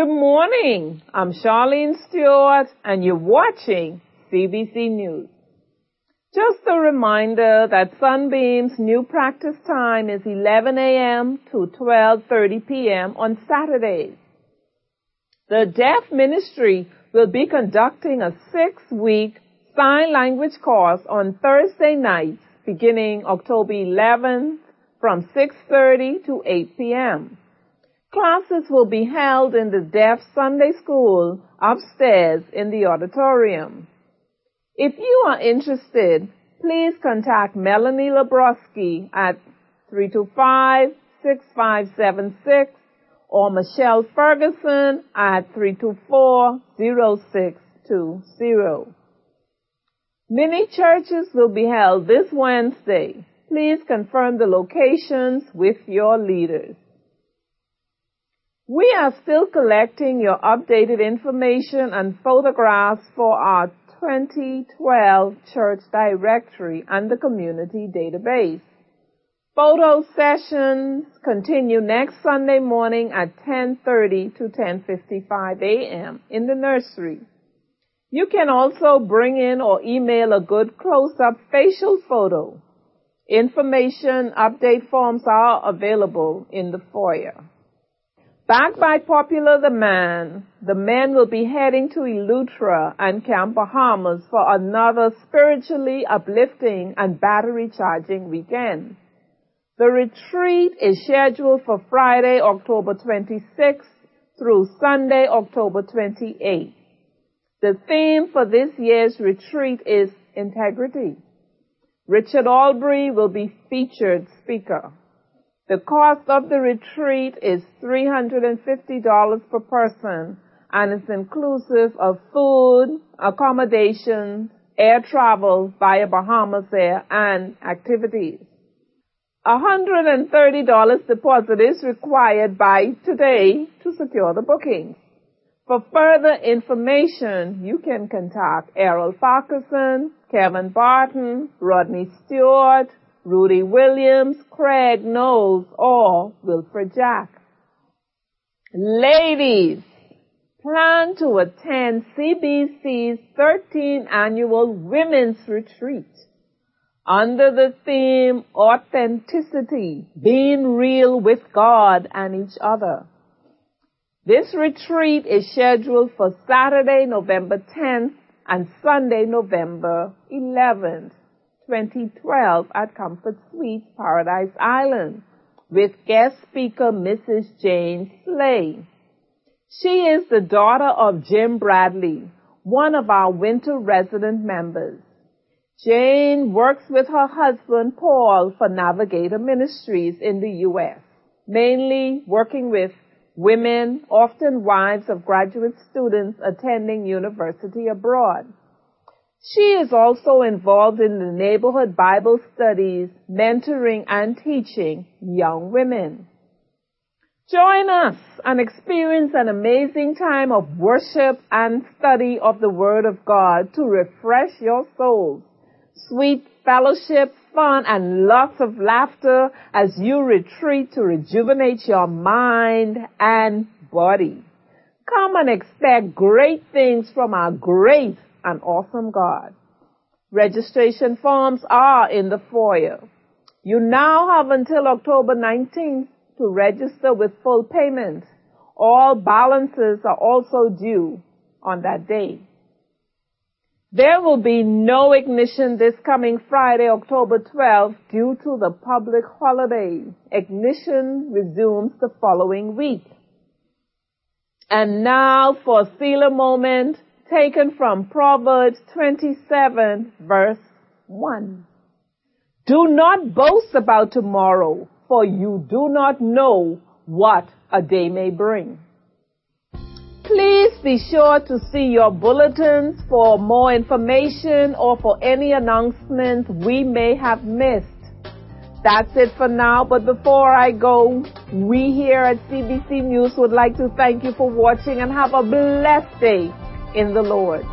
Good morning. I'm Charlene Stewart and you're watching CBC News. Just a reminder that Sunbeam's new practice time is 11 a.m. to 12.30 p.m. on Saturdays. The Deaf Ministry will be conducting a six-week sign language course on Thursday nights beginning October 11th from 6.30 to 8 p.m. Classes will be held in the Deaf Sunday School upstairs in the auditorium. If you are interested, please contact Melanie Labrowski at 325-6576 or Michelle Ferguson at 324-0620. Many churches will be held this Wednesday. Please confirm the locations with your leaders. We are still collecting your updated information and photographs for our 2012 church directory and the community database. Photo sessions continue next Sunday morning at 10:30 to 10:55 a.m. in the nursery. You can also bring in or email a good close-up facial photo. Information update forms are available in the foyer. Backed by popular demand, the men will be heading to Eleuthera and Camp Bahamas for another spiritually uplifting and battery charging weekend. The retreat is scheduled for Friday, October 26th through Sunday, October 28th. The theme for this year's retreat is integrity. Richard Albury will be featured speaker. The cost of the retreat is $350 per person and is inclusive of food, accommodation, air travel via Bahamas Air and activities. $130 deposit is required by today to secure the bookings. For further information, you can contact Errol Farquharson, Kevin Barton, Rodney Stewart, Rudy Williams, Craig Knowles, or Wilfred Jack. Ladies, plan to attend CBC's 13th annual Women's Retreat under the theme Authenticity, being real with God and each other. This retreat is scheduled for Saturday, November 10th and Sunday, November 11th. 2012 at Comfort Suites, Paradise Island, with guest speaker Mrs. Jane Slay. She is the daughter of Jim Bradley, one of our winter resident members. Jane works with her husband Paul for Navigator Ministries in the U.S., mainly working with women, often wives of graduate students attending university abroad. She is also involved in the neighborhood Bible studies, mentoring and teaching young women. Join us and experience an amazing time of worship and study of the Word of God to refresh your souls. Sweet fellowship, fun, and lots of laughter as you retreat to rejuvenate your mind and body. Come and expect great things from our great an awesome God. Registration forms are in the foyer. You now have until October 19th to register with full payment. All balances are also due on that day. There will be no ignition this coming Friday, October 12th due to the public holiday. Ignition resumes the following week. And now for a Selah moment taken from Proverbs 27 verse 1. Do not boast about tomorrow, for you do not know what a day may bring. Please be sure to see your bulletins for more information or for any announcements we may have missed. That's it for now, but before I go, we here at CBC News would like to thank you for watching and have a blessed day in the Lord.